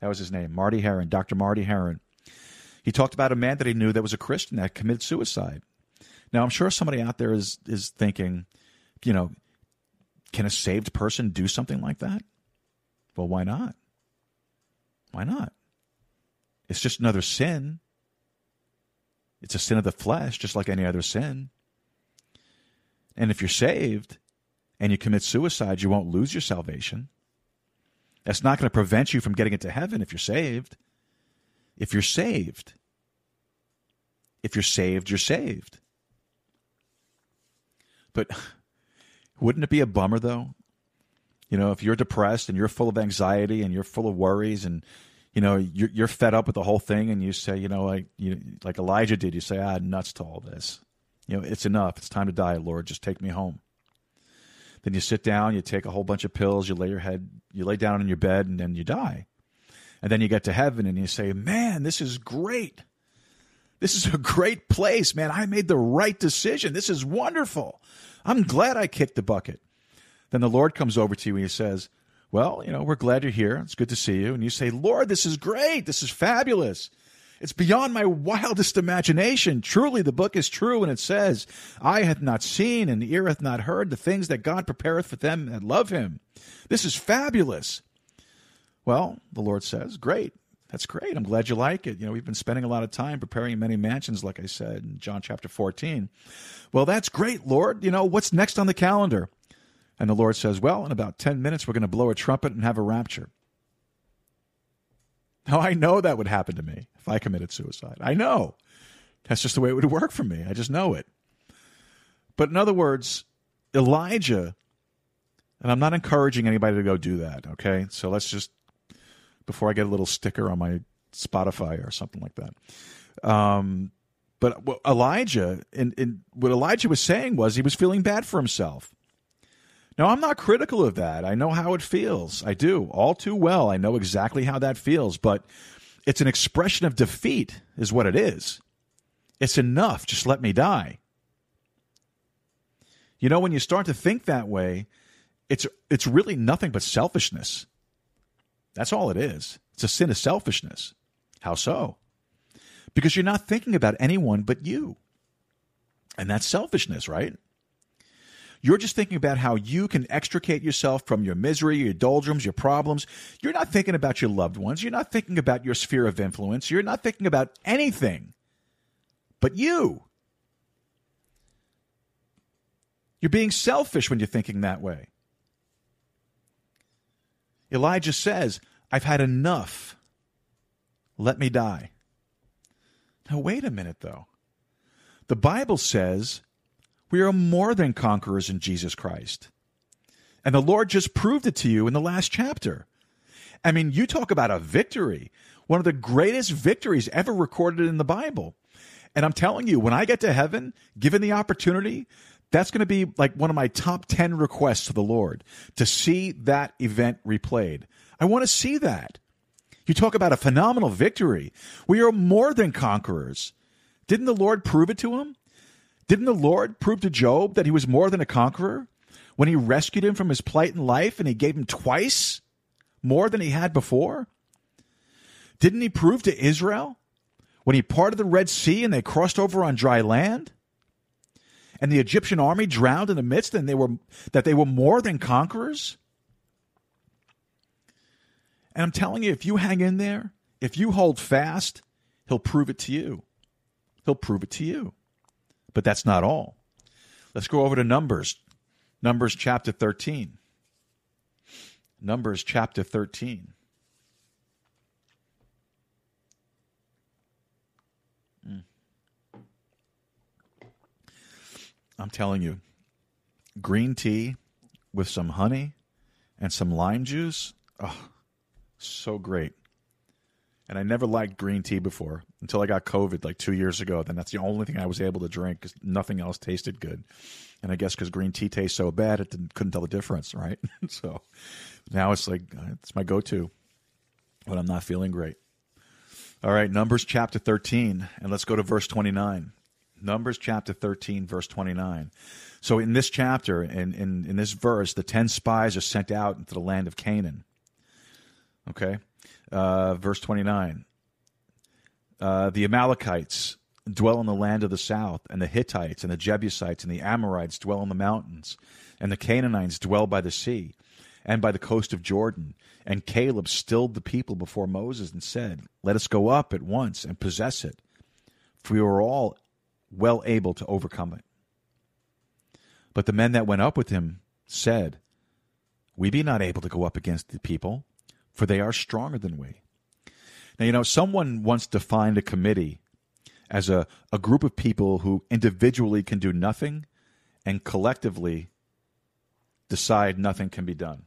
that was his name. Marty Heron, Dr. Marty Heron. He talked about a man that he knew that was a Christian that committed suicide. Now, I'm sure somebody out there is is thinking, you know, can a saved person do something like that? Well, why not? Why not? It's just another sin. It's a sin of the flesh, just like any other sin. And if you're saved, and you commit suicide, you won't lose your salvation. That's not going to prevent you from getting into heaven if you're saved. If you're saved, if you're saved, you're saved. But wouldn't it be a bummer, though? You know, if you're depressed and you're full of anxiety and you're full of worries and you know, you're, you're fed up with the whole thing, and you say, you know, like you, like Elijah did, you say, ah, nuts to all this. You know, it's enough. It's time to die, Lord. Just take me home. Then you sit down, you take a whole bunch of pills, you lay your head, you lay down in your bed, and then you die. And then you get to heaven and you say, man, this is great. This is a great place, man. I made the right decision. This is wonderful. I'm glad I kicked the bucket. Then the Lord comes over to you and he says, Well, you know, we're glad you're here. It's good to see you. And you say, Lord, this is great. This is fabulous. It's beyond my wildest imagination. Truly, the book is true, and it says, Eye hath not seen, and ear hath not heard the things that God prepareth for them that love him. This is fabulous. Well, the Lord says, Great. That's great. I'm glad you like it. You know, we've been spending a lot of time preparing many mansions, like I said in John chapter 14. Well, that's great, Lord. You know, what's next on the calendar? And the Lord says, Well, in about 10 minutes, we're going to blow a trumpet and have a rapture. Now, I know that would happen to me if I committed suicide. I know. That's just the way it would work for me. I just know it. But in other words, Elijah, and I'm not encouraging anybody to go do that, okay? So let's just before I get a little sticker on my Spotify or something like that. Um, but Elijah, and, and what Elijah was saying was he was feeling bad for himself. Now, I'm not critical of that. I know how it feels. I do. All too well. I know exactly how that feels, but it's an expression of defeat, is what it is. It's enough. Just let me die. You know, when you start to think that way, it's it's really nothing but selfishness. That's all it is. It's a sin of selfishness. How so? Because you're not thinking about anyone but you. And that's selfishness, right? You're just thinking about how you can extricate yourself from your misery, your doldrums, your problems. You're not thinking about your loved ones. You're not thinking about your sphere of influence. You're not thinking about anything but you. You're being selfish when you're thinking that way. Elijah says, I've had enough. Let me die. Now, wait a minute, though. The Bible says we are more than conquerors in Jesus Christ. And the Lord just proved it to you in the last chapter. I mean, you talk about a victory, one of the greatest victories ever recorded in the Bible. And I'm telling you, when I get to heaven, given the opportunity, that's going to be like one of my top 10 requests to the Lord to see that event replayed. I want to see that. You talk about a phenomenal victory. We are more than conquerors. Didn't the Lord prove it to him? Didn't the Lord prove to Job that he was more than a conqueror when he rescued him from his plight in life and he gave him twice more than he had before? Didn't he prove to Israel when he parted the Red Sea and they crossed over on dry land? and the Egyptian army drowned in the midst, and they were that they were more than conquerors. And I'm telling you, if you hang in there, if you hold fast, he'll prove it to you. He'll prove it to you. But that's not all. Let's go over to Numbers. Numbers chapter 13. Numbers chapter 13. Hmm. I'm telling you, green tea with some honey and some lime juice. Oh, so great. And I never liked green tea before until I got COVID like two years ago. Then that's the only thing I was able to drink because nothing else tasted good. And I guess because green tea tastes so bad, it couldn't tell the difference, right? so now it's like uh, it's my go-to when I'm not feeling great. All right, Numbers chapter 13, and let's go to verse 29. Numbers chapter 13, verse 29. So in this chapter, in, in, in this verse, the 10 spies are sent out into the land of Canaan. Okay? Uh, verse 29. Uh, the Amalekites dwell in the land of the south, and the Hittites and the Jebusites and the Amorites dwell in the mountains, and the Canaanites dwell by the sea and by the coast of Jordan. And Caleb stilled the people before Moses and said, Let us go up at once and possess it. For we are all well able to overcome it. But the men that went up with him said, We be not able to go up against the people, for they are stronger than we. Now, you know, someone once defined a committee as a, a group of people who individually can do nothing and collectively decide nothing can be done.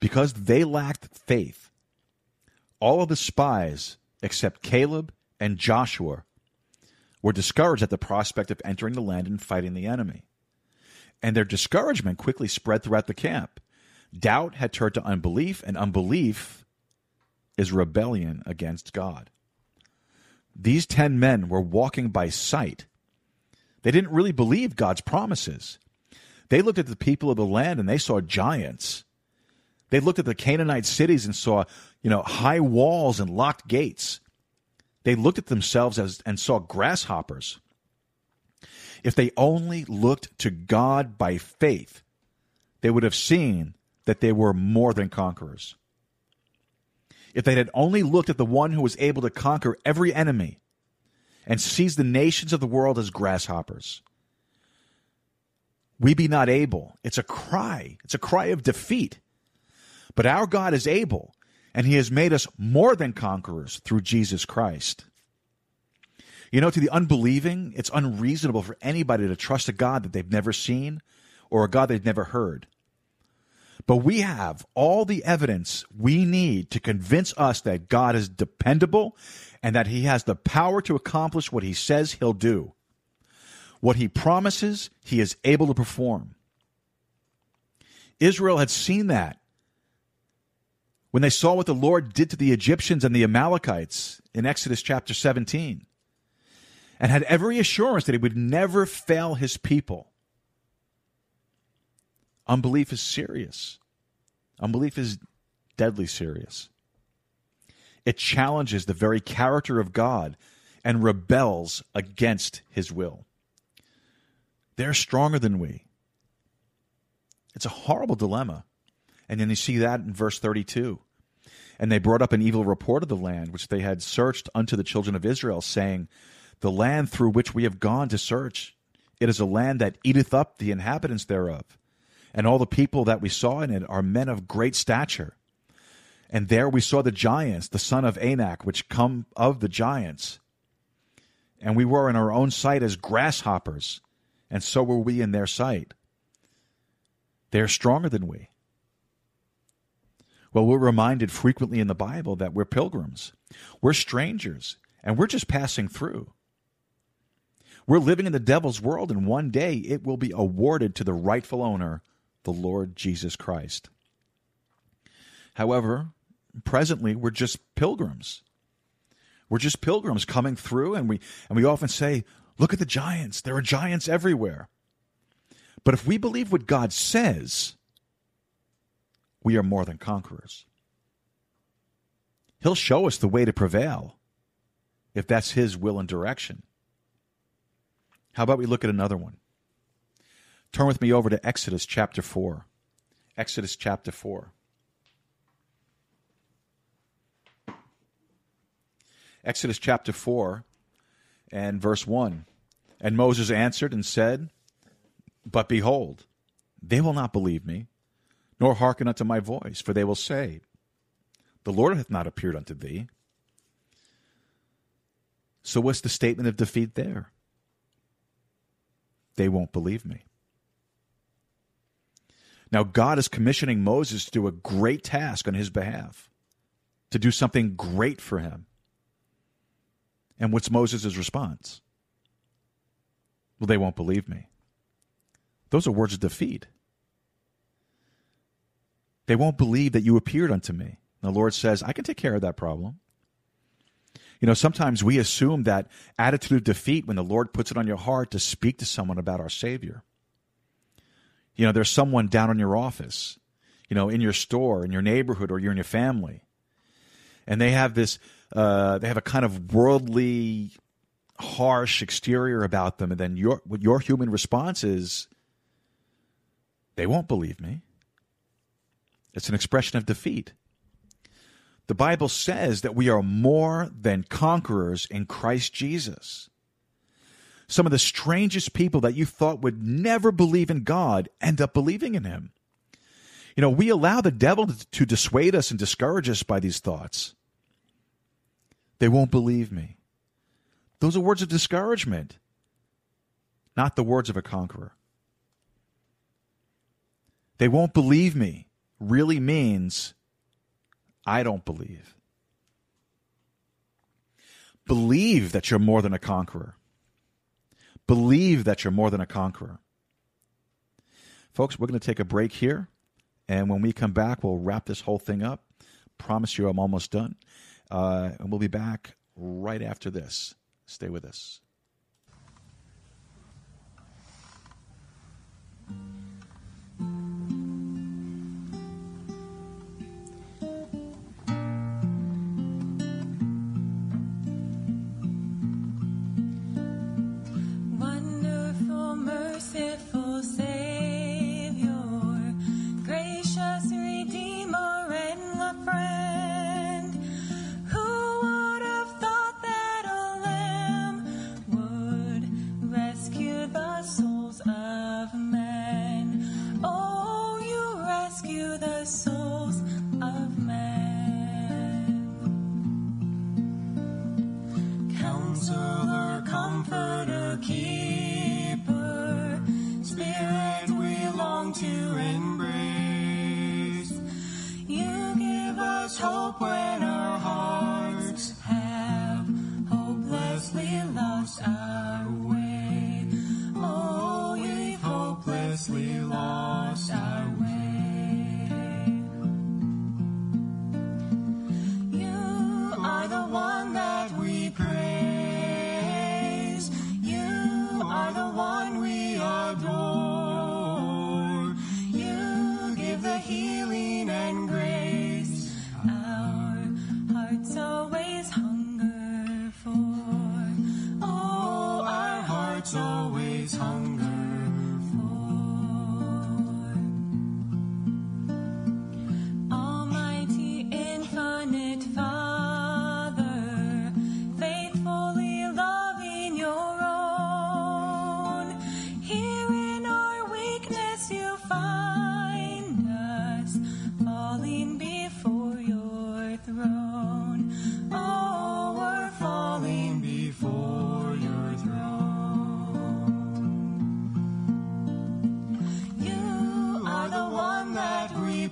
because they lacked faith, all of the spies except Caleb and Joshua were discouraged at the prospect of entering the land and fighting the enemy. And their discouragement quickly spread throughout the camp. Doubt had turned to unbelief, and unbelief is rebellion against God. These ten men were walking by sight. They didn't really believe God's promises. They looked at the people of the land and they saw giants. They looked at the Canaanite cities and saw, you know, high walls and locked gates. They looked at themselves as, and saw grasshoppers. If they only looked to God by faith, they would have seen that they were more than conquerors. If they had only looked at the one who was able to conquer every enemy and seize the nations of the world as grasshoppers, we be not able. It's a cry. It's a cry of defeat. But our God is able, and he has made us more than conquerors through Jesus Christ. You know, to the unbelieving, it's unreasonable for anybody to trust a God that they've never seen or a God they've never heard. But we have all the evidence we need to convince us that God is dependable and that he has the power to accomplish what he says he'll do. What he promises, he is able to perform. Israel had seen that when they saw what the Lord did to the Egyptians and the Amalekites in Exodus chapter 17, and had every assurance that he would never fail his people. Unbelief is serious. Unbelief is deadly serious. It challenges the very character of God and rebels against his will. They're stronger than we. It's a horrible dilemma. And then you see that in verse 32. And they brought up an evil report of the land which they had searched unto the children of Israel, saying, The land through which we have gone to search, it is a land that eateth up the inhabitants thereof. And all the people that we saw in it are men of great stature. And there we saw the giants, the son of Anak, which come of the giants. And we were in our own sight as grasshoppers, and so were we in their sight. They are stronger than we. Well, we're reminded frequently in the Bible that we're pilgrims, we're strangers, and we're just passing through. We're living in the devil's world, and one day it will be awarded to the rightful owner, the Lord Jesus Christ. However, presently we're just pilgrims. We're just pilgrims coming through, and we and we often say, "Look at the giants! There are giants everywhere." But if we believe what God says, we are more than conquerors. He'll show us the way to prevail if that's His will and direction. How about we look at another one? Turn with me over to Exodus chapter 4. Exodus chapter 4. Exodus chapter 4 and verse 1. And Moses answered and said, But behold, they will not believe me, nor hearken unto my voice, for they will say, The Lord hath not appeared unto thee. So, what's the statement of defeat there? They won't believe me. Now, God is commissioning Moses to do a great task on his behalf, to do something great for him. And what's Moses' response? Well, they won't believe me. Those are words of defeat. They won't believe that you appeared unto me. The Lord says, I can take care of that problem. You know, sometimes we assume that attitude of defeat when the Lord puts it on your heart to speak to someone about our Savior. You know, there's someone down in your office, you know, in your store, in your neighborhood, or you're in your family, and they have this, uh, they have a kind of worldly, harsh exterior about them, and then your your human response is, they won't believe me. It's an expression of defeat. The Bible says that we are more than conquerors in Christ Jesus. Some of the strangest people that you thought would never believe in God end up believing in Him. You know, we allow the devil to dissuade us and discourage us by these thoughts. They won't believe me. Those are words of discouragement, not the words of a conqueror. They won't believe me really means I don't believe. Believe that you're more than a conqueror. Believe that you're more than a conqueror. Folks, we're going to take a break here. And when we come back, we'll wrap this whole thing up. Promise you I'm almost done. Uh, and we'll be back right after this. Stay with us.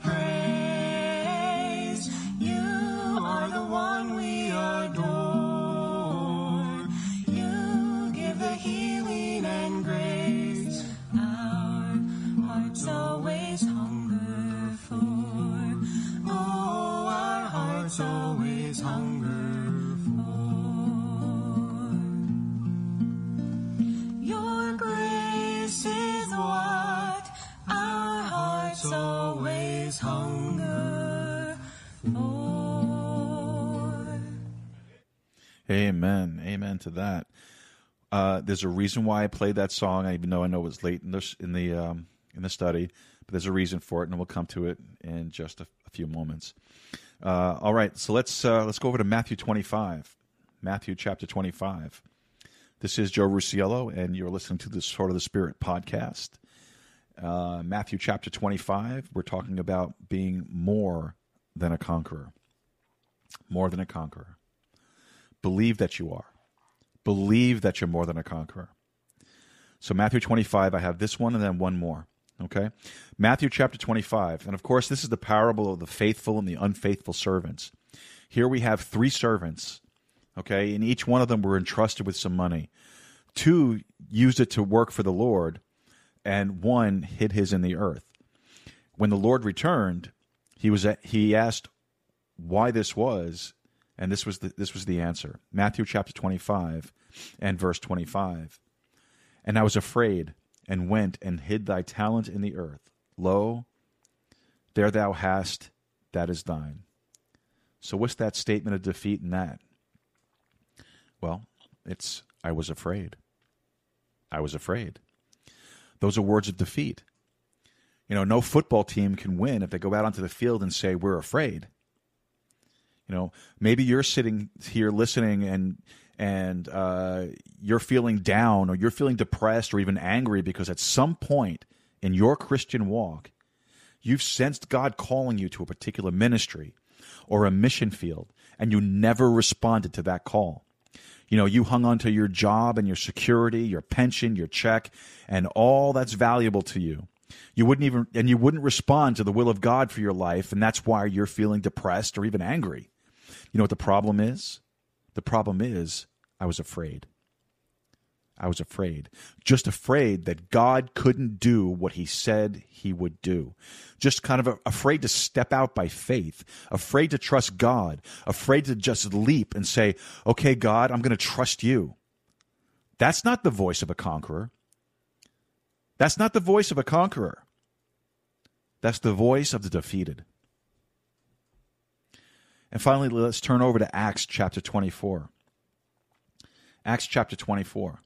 Amen. Amen to that. Uh, there's a reason why I played that song, even though I know it was late in the in the um, in the study, but there's a reason for it, and we'll come to it in just a, a few moments. Uh, all right, so let's uh, let's go over to Matthew 25, Matthew chapter 25. This is Joe Rusiello, and you're listening to the Sword of the Spirit podcast. Uh, Matthew chapter 25, we're talking about being more than a conqueror. More than a conqueror. Believe that you are. Believe that you're more than a conqueror. So, Matthew 25, I have this one and then one more. Okay? Matthew chapter 25. And of course, this is the parable of the faithful and the unfaithful servants. Here we have three servants. Okay? And each one of them were entrusted with some money. Two used it to work for the Lord, and one hid his in the earth. When the Lord returned, he was he asked why this was, and this was the, this was the answer. Matthew chapter 25 and verse 25. And I was afraid and went and hid thy talent in the earth. Lo, there thou hast, that is thine. So what's that statement of defeat in that? Well, it's I was afraid. I was afraid. Those are words of defeat. You know, no football team can win if they go out onto the field and say, We're afraid. You know, maybe you're sitting here listening and and uh, you're feeling down or you're feeling depressed or even angry because at some point in your Christian walk, you've sensed God calling you to a particular ministry or a mission field, and you never responded to that call. You know, you hung on to your job and your security, your pension, your check, and all that's valuable to you. You wouldn't even, and you wouldn't respond to the will of God for your life, and that's why you're feeling depressed or even angry. You know what the problem is? The problem is, I was afraid. I was afraid. Just afraid that God couldn't do what he said he would do. Just kind of afraid to step out by faith, afraid to trust God, afraid to just leap and say, okay, God, I'm going to trust you. That's not the voice of a conqueror. That's not the voice of a conqueror. That's the voice of the defeated. And finally, let's turn over to Acts chapter 24. Acts chapter 24.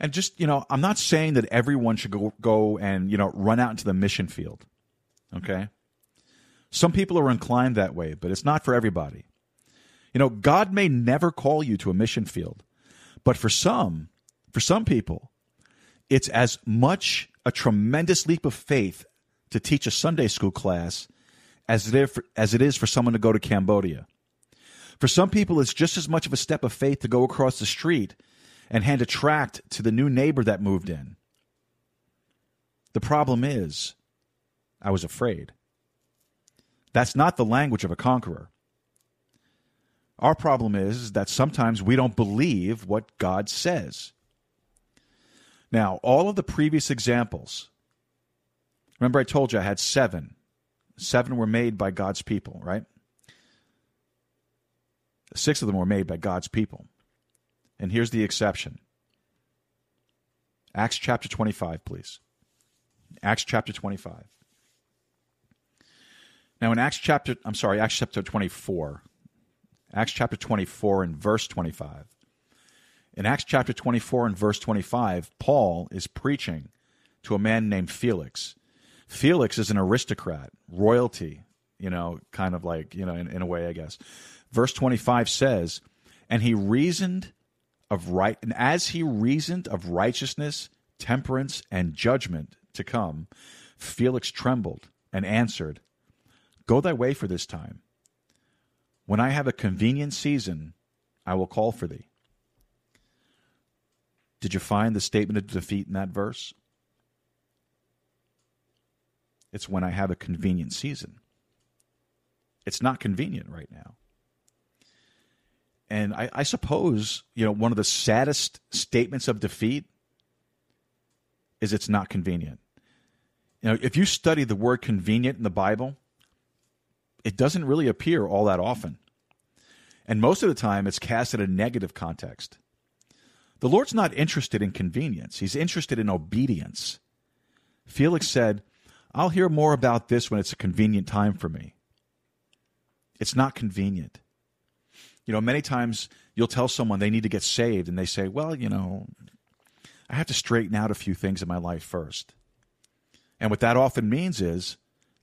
And just, you know, I'm not saying that everyone should go, go and, you know, run out into the mission field. Okay? Some people are inclined that way, but it's not for everybody. You know, God may never call you to a mission field, but for some, for some people, it's as much a tremendous leap of faith to teach a Sunday school class as it for, as it is for someone to go to Cambodia. For some people, it's just as much of a step of faith to go across the street and hand a tract to the new neighbor that moved in. The problem is, I was afraid. That's not the language of a conqueror. Our problem is that sometimes we don't believe what God says. Now, all of the previous examples, remember I told you I had seven. Seven were made by God's people, right? Six of them were made by God's people. And here's the exception Acts chapter 25, please. Acts chapter 25. Now, in Acts chapter, I'm sorry, Acts chapter 24, Acts chapter 24 and verse 25. In Acts chapter 24 and verse 25, Paul is preaching to a man named Felix. Felix is an aristocrat, royalty, you know, kind of like, you know, in, in a way, I guess. Verse 25 says, And he reasoned of right and as he reasoned of righteousness, temperance, and judgment to come, Felix trembled and answered, Go thy way for this time. When I have a convenient season, I will call for thee. Did you find the statement of defeat in that verse? It's when I have a convenient season. It's not convenient right now. And I, I suppose, you know, one of the saddest statements of defeat is it's not convenient. You know, if you study the word convenient in the Bible, it doesn't really appear all that often. And most of the time, it's cast in a negative context. The Lord's not interested in convenience, He's interested in obedience. Felix said, I'll hear more about this when it's a convenient time for me. It's not convenient. You know, many times you'll tell someone they need to get saved, and they say, Well, you know, I have to straighten out a few things in my life first. And what that often means is,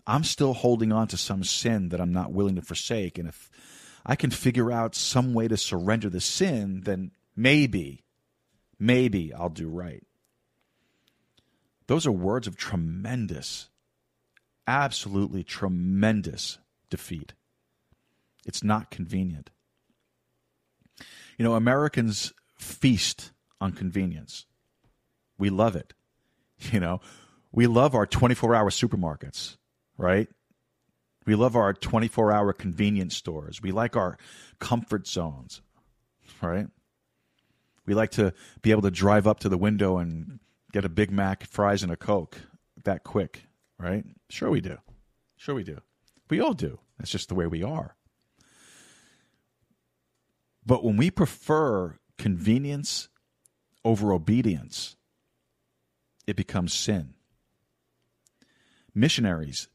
I'm still holding on to some sin that I'm not willing to forsake. And if I can figure out some way to surrender the sin, then maybe, maybe I'll do right. Those are words of tremendous, absolutely tremendous defeat. It's not convenient. You know, Americans feast on convenience. We love it. You know, we love our 24 hour supermarkets, right? We love our 24 hour convenience stores. We like our comfort zones, right? We like to be able to drive up to the window and get a Big Mac, fries, and a Coke that quick, right? Sure, we do. Sure, we do. We all do. That's just the way we are. But when we prefer convenience over obedience, it becomes sin. Missionaries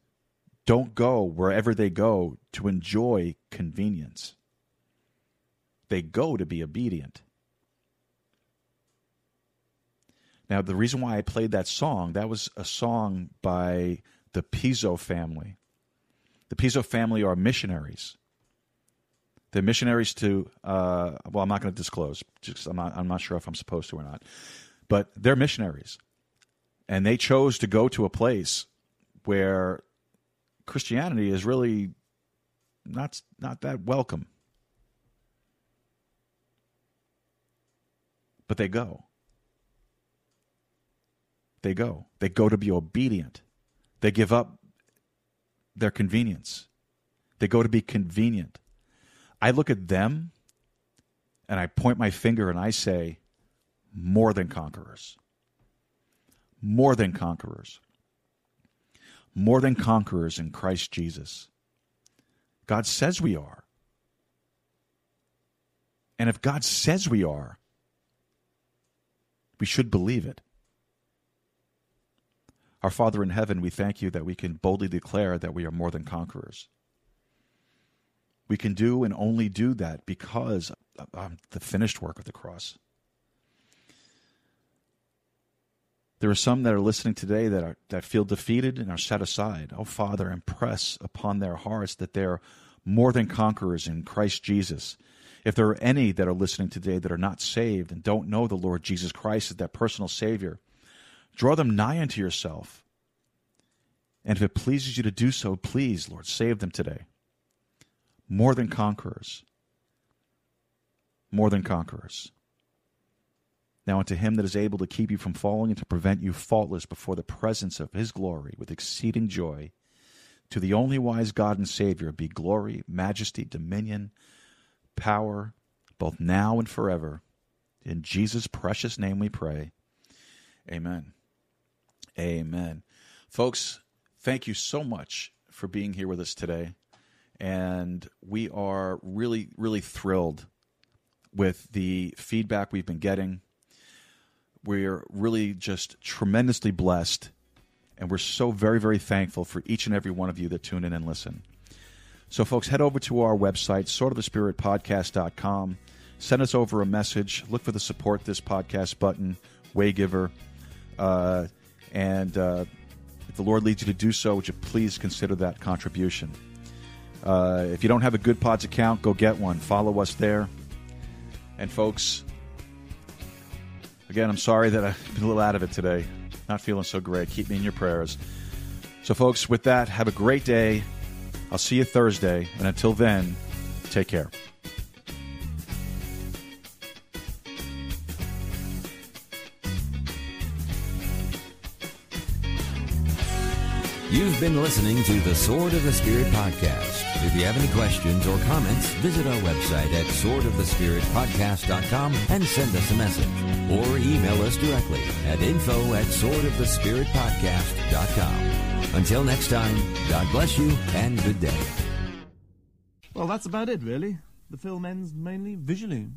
don't go wherever they go to enjoy convenience, they go to be obedient. Now, the reason why I played that song, that was a song by the Piso family. The Piso family are missionaries. They're missionaries to, uh, well, I'm not going to disclose. Just, I'm, not, I'm not sure if I'm supposed to or not. But they're missionaries. And they chose to go to a place where Christianity is really not, not that welcome. But they go. They go. They go to be obedient. They give up their convenience. They go to be convenient. I look at them and I point my finger and I say, more than conquerors. More than conquerors. More than conquerors in Christ Jesus. God says we are. And if God says we are, we should believe it. Our Father in heaven, we thank you that we can boldly declare that we are more than conquerors. We can do and only do that because of um, the finished work of the cross. There are some that are listening today that are, that feel defeated and are set aside. Oh, Father, impress upon their hearts that they're more than conquerors in Christ Jesus. If there are any that are listening today that are not saved and don't know the Lord Jesus Christ as their personal Savior, Draw them nigh unto yourself. And if it pleases you to do so, please, Lord, save them today. More than conquerors. More than conquerors. Now unto him that is able to keep you from falling and to prevent you faultless before the presence of his glory with exceeding joy, to the only wise God and Savior be glory, majesty, dominion, power, both now and forever. In Jesus' precious name we pray. Amen. Amen. Folks, thank you so much for being here with us today. And we are really, really thrilled with the feedback we've been getting. We're really just tremendously blessed. And we're so very, very thankful for each and every one of you that tune in and listen. So, folks, head over to our website, swordofthespiritpodcast.com. Send us over a message. Look for the support this podcast button, Waygiver. Uh, and uh, if the Lord leads you to do so, would you please consider that contribution? Uh, if you don't have a Goodpods account, go get one. Follow us there. And folks, again, I'm sorry that I've been a little out of it today. Not feeling so great. Keep me in your prayers. So, folks, with that, have a great day. I'll see you Thursday. And until then, take care. You've been listening to the Sword of the Spirit podcast. If you have any questions or comments, visit our website at swordofthespiritpodcast.com and send us a message. Or email us directly at info at swordofthespiritpodcast.com. Until next time, God bless you and good day. Well, that's about it, really. The film ends mainly visually.